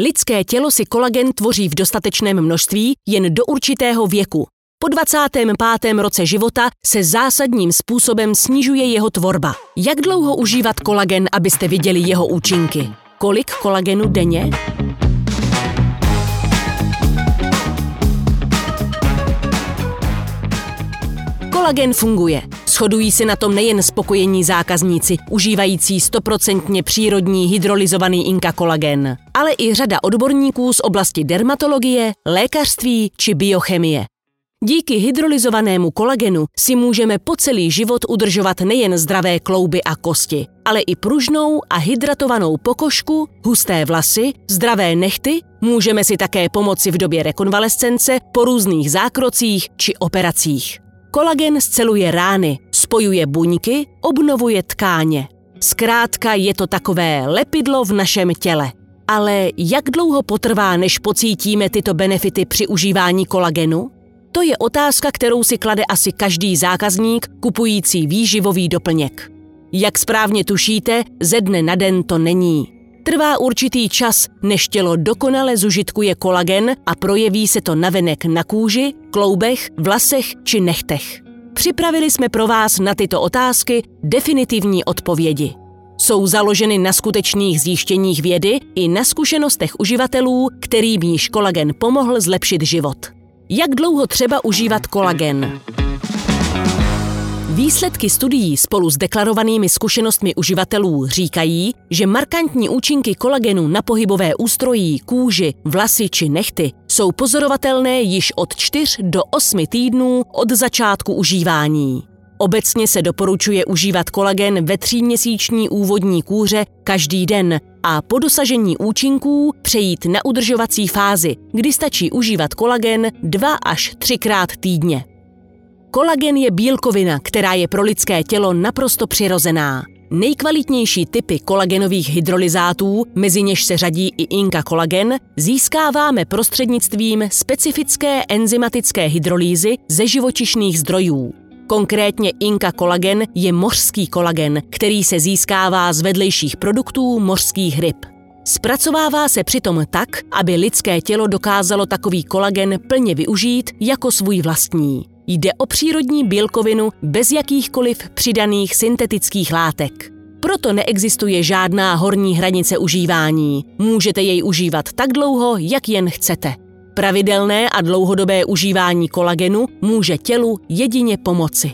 Lidské tělo si kolagen tvoří v dostatečném množství jen do určitého věku. Po 25. roce života se zásadním způsobem snižuje jeho tvorba. Jak dlouho užívat kolagen, abyste viděli jeho účinky? Kolik kolagenu denně? Kolagen funguje. Shodují se na tom nejen spokojení zákazníci, užívající stoprocentně přírodní hydrolyzovaný inka kolagen, ale i řada odborníků z oblasti dermatologie, lékařství či biochemie. Díky hydrolyzovanému kolagenu si můžeme po celý život udržovat nejen zdravé klouby a kosti, ale i pružnou a hydratovanou pokožku, husté vlasy, zdravé nechty, můžeme si také pomoci v době rekonvalescence po různých zákrocích či operacích. Kolagen sceluje rány, spojuje buňky, obnovuje tkáně. Zkrátka je to takové lepidlo v našem těle. Ale jak dlouho potrvá, než pocítíme tyto benefity při užívání kolagenu? To je otázka, kterou si klade asi každý zákazník kupující výživový doplněk. Jak správně tušíte, ze dne na den to není. Trvá určitý čas, než tělo dokonale zužitkuje kolagen a projeví se to navenek na kůži, kloubech, vlasech či nechtech. Připravili jsme pro vás na tyto otázky definitivní odpovědi. Jsou založeny na skutečných zjištěních vědy i na zkušenostech uživatelů, kterým již kolagen pomohl zlepšit život. Jak dlouho třeba užívat kolagen? Výsledky studií spolu s deklarovanými zkušenostmi uživatelů říkají, že markantní účinky kolagenu na pohybové ústrojí, kůži, vlasy či nechty jsou pozorovatelné již od 4 do 8 týdnů od začátku užívání. Obecně se doporučuje užívat kolagen ve tříměsíční úvodní kůře každý den a po dosažení účinků přejít na udržovací fázi, kdy stačí užívat kolagen dva až třikrát týdně. Kolagen je bílkovina, která je pro lidské tělo naprosto přirozená. Nejkvalitnější typy kolagenových hydrolyzátů, mezi něž se řadí i Inka kolagen, získáváme prostřednictvím specifické enzymatické hydrolýzy ze živočišných zdrojů. Konkrétně Inka kolagen je mořský kolagen, který se získává z vedlejších produktů mořských ryb. Zpracovává se přitom tak, aby lidské tělo dokázalo takový kolagen plně využít jako svůj vlastní. Jde o přírodní bílkovinu bez jakýchkoliv přidaných syntetických látek. Proto neexistuje žádná horní hranice užívání. Můžete jej užívat tak dlouho, jak jen chcete. Pravidelné a dlouhodobé užívání kolagenu může tělu jedině pomoci.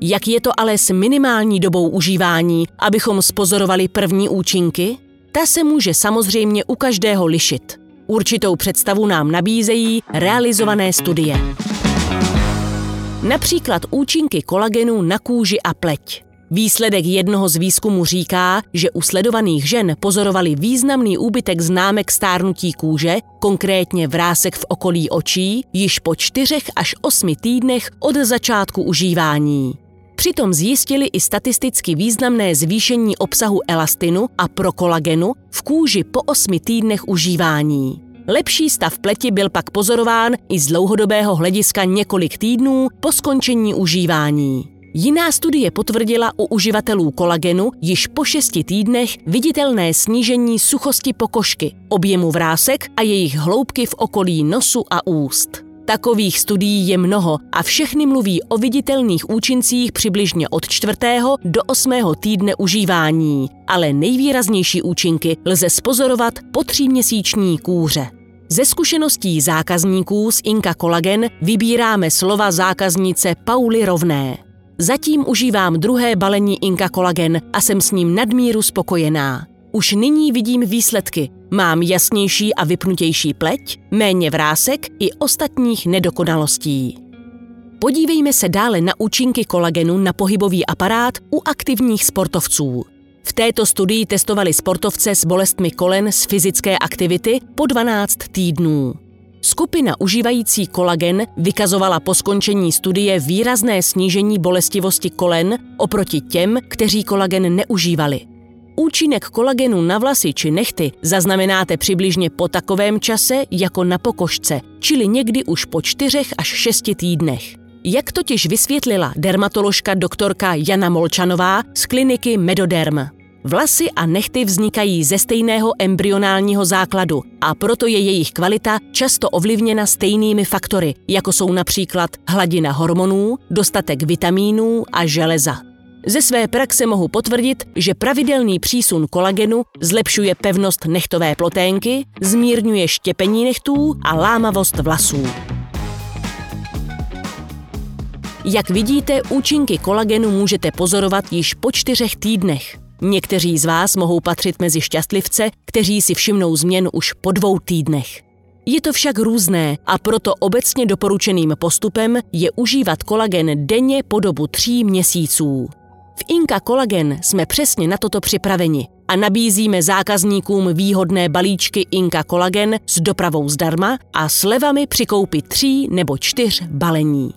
Jak je to ale s minimální dobou užívání, abychom spozorovali první účinky? Ta se může samozřejmě u každého lišit. Určitou představu nám nabízejí realizované studie. Například účinky kolagenu na kůži a pleť. Výsledek jednoho z výzkumů říká, že u sledovaných žen pozorovali významný úbytek známek stárnutí kůže, konkrétně vrásek v okolí očí, již po čtyřech až osmi týdnech od začátku užívání. Přitom zjistili i statisticky významné zvýšení obsahu elastinu a prokolagenu v kůži po osmi týdnech užívání. Lepší stav pleti byl pak pozorován i z dlouhodobého hlediska několik týdnů po skončení užívání. Jiná studie potvrdila u uživatelů kolagenu již po šesti týdnech viditelné snížení suchosti pokožky, objemu vrásek a jejich hloubky v okolí nosu a úst. Takových studií je mnoho a všechny mluví o viditelných účincích přibližně od čtvrtého do osmého týdne užívání, ale nejvýraznější účinky lze spozorovat po tříměsíční kůře. Ze zkušeností zákazníků z Inka Kolagen vybíráme slova zákaznice Pauly Rovné. Zatím užívám druhé balení Inka Kolagen a jsem s ním nadmíru spokojená. Už nyní vidím výsledky. Mám jasnější a vypnutější pleť, méně vrásek i ostatních nedokonalostí. Podívejme se dále na účinky kolagenu na pohybový aparát u aktivních sportovců. V této studii testovali sportovce s bolestmi kolen z fyzické aktivity po 12 týdnů. Skupina užívající kolagen vykazovala po skončení studie výrazné snížení bolestivosti kolen oproti těm, kteří kolagen neužívali. Účinek kolagenu na vlasy či nechty zaznamenáte přibližně po takovém čase jako na pokožce, čili někdy už po čtyřech až šesti týdnech. Jak totiž vysvětlila dermatoložka doktorka Jana Molčanová z kliniky Medoderm. Vlasy a nechty vznikají ze stejného embryonálního základu a proto je jejich kvalita často ovlivněna stejnými faktory, jako jsou například hladina hormonů, dostatek vitamínů a železa. Ze své praxe mohu potvrdit, že pravidelný přísun kolagenu zlepšuje pevnost nechtové ploténky, zmírňuje štěpení nechtů a lámavost vlasů. Jak vidíte, účinky kolagenu můžete pozorovat již po čtyřech týdnech. Někteří z vás mohou patřit mezi šťastlivce, kteří si všimnou změn už po dvou týdnech. Je to však různé a proto obecně doporučeným postupem je užívat kolagen denně po dobu tří měsíců. V Inka Kolagen jsme přesně na toto připraveni a nabízíme zákazníkům výhodné balíčky Inka Kolagen s dopravou zdarma a slevami při koupi tří nebo čtyř balení.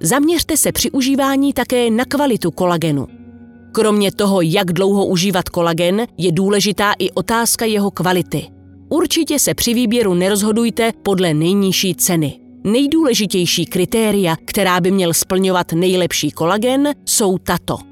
Zaměřte se při užívání také na kvalitu kolagenu. Kromě toho, jak dlouho užívat kolagen, je důležitá i otázka jeho kvality. Určitě se při výběru nerozhodujte podle nejnižší ceny. Nejdůležitější kritéria, která by měl splňovat nejlepší kolagen, jsou tato.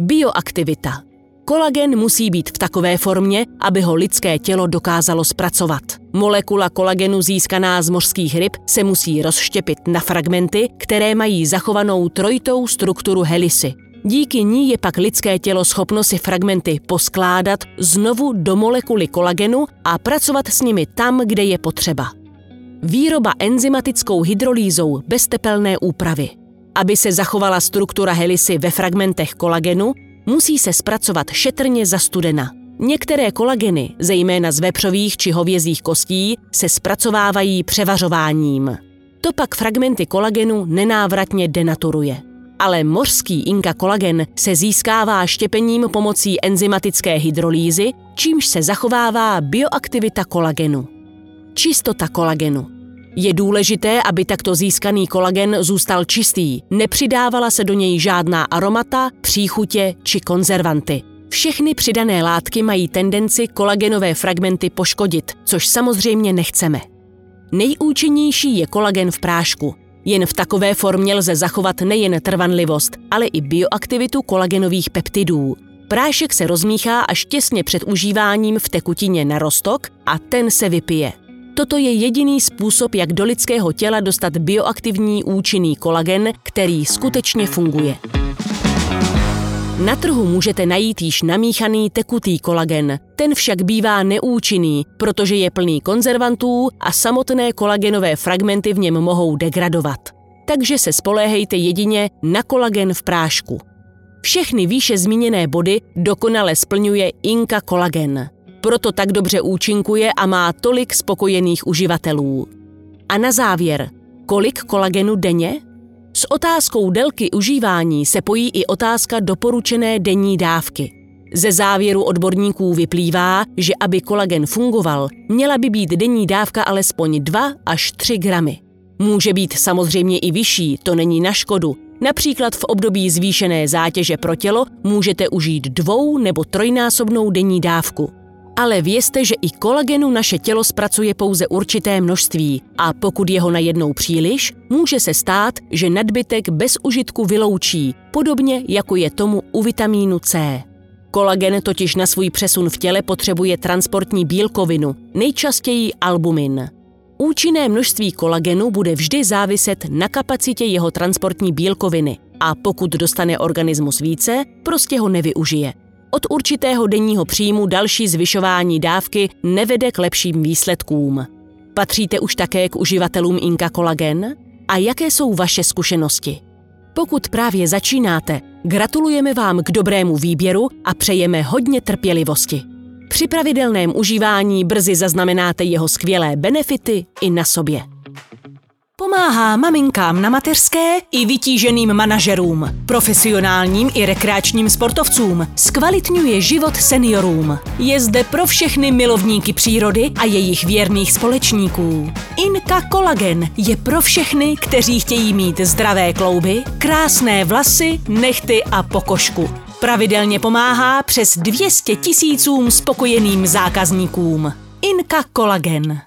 Bioaktivita. Kolagen musí být v takové formě, aby ho lidské tělo dokázalo zpracovat. Molekula kolagenu získaná z mořských ryb se musí rozštěpit na fragmenty, které mají zachovanou trojitou strukturu helisy. Díky ní je pak lidské tělo schopno si fragmenty poskládat znovu do molekuly kolagenu a pracovat s nimi tam, kde je potřeba. Výroba enzymatickou hydrolýzou bez tepelné úpravy. Aby se zachovala struktura helisy ve fragmentech kolagenu, musí se zpracovat šetrně za studena. Některé kolageny, zejména z vepřových či hovězích kostí, se zpracovávají převařováním. To pak fragmenty kolagenu nenávratně denaturuje. Ale mořský inka kolagen se získává štěpením pomocí enzymatické hydrolýzy, čímž se zachovává bioaktivita kolagenu. Čistota kolagenu. Je důležité, aby takto získaný kolagen zůstal čistý, nepřidávala se do něj žádná aromata, příchutě či konzervanty. Všechny přidané látky mají tendenci kolagenové fragmenty poškodit, což samozřejmě nechceme. Nejúčinnější je kolagen v prášku. Jen v takové formě lze zachovat nejen trvanlivost, ale i bioaktivitu kolagenových peptidů. Prášek se rozmíchá až těsně před užíváním v tekutině na roztok a ten se vypije. Toto je jediný způsob, jak do lidského těla dostat bioaktivní účinný kolagen, který skutečně funguje. Na trhu můžete najít již namíchaný tekutý kolagen. Ten však bývá neúčinný, protože je plný konzervantů a samotné kolagenové fragmenty v něm mohou degradovat. Takže se spoléhejte jedině na kolagen v prášku. Všechny výše zmíněné body dokonale splňuje Inka kolagen. Proto tak dobře účinkuje a má tolik spokojených uživatelů. A na závěr, kolik kolagenu denně? S otázkou délky užívání se pojí i otázka doporučené denní dávky. Ze závěru odborníků vyplývá, že aby kolagen fungoval, měla by být denní dávka alespoň 2 až 3 gramy. Může být samozřejmě i vyšší, to není na škodu. Například v období zvýšené zátěže pro tělo můžete užít dvou nebo trojnásobnou denní dávku ale vězte, že i kolagenu naše tělo zpracuje pouze určité množství a pokud je ho najednou příliš, může se stát, že nadbytek bez užitku vyloučí, podobně jako je tomu u vitamínu C. Kolagen totiž na svůj přesun v těle potřebuje transportní bílkovinu, nejčastěji albumin. Účinné množství kolagenu bude vždy záviset na kapacitě jeho transportní bílkoviny a pokud dostane organismus více, prostě ho nevyužije. Od určitého denního příjmu další zvyšování dávky nevede k lepším výsledkům. Patříte už také k uživatelům Inka Kolagen? A jaké jsou vaše zkušenosti? Pokud právě začínáte, gratulujeme vám k dobrému výběru a přejeme hodně trpělivosti. Při pravidelném užívání brzy zaznamenáte jeho skvělé benefity i na sobě. Pomáhá maminkám na mateřské i vytíženým manažerům, profesionálním i rekreačním sportovcům, zkvalitňuje život seniorům. Je zde pro všechny milovníky přírody a jejich věrných společníků. Inka Kolagen je pro všechny, kteří chtějí mít zdravé klouby, krásné vlasy, nechty a pokožku. Pravidelně pomáhá přes 200 tisícům spokojeným zákazníkům. Inka Kolagen.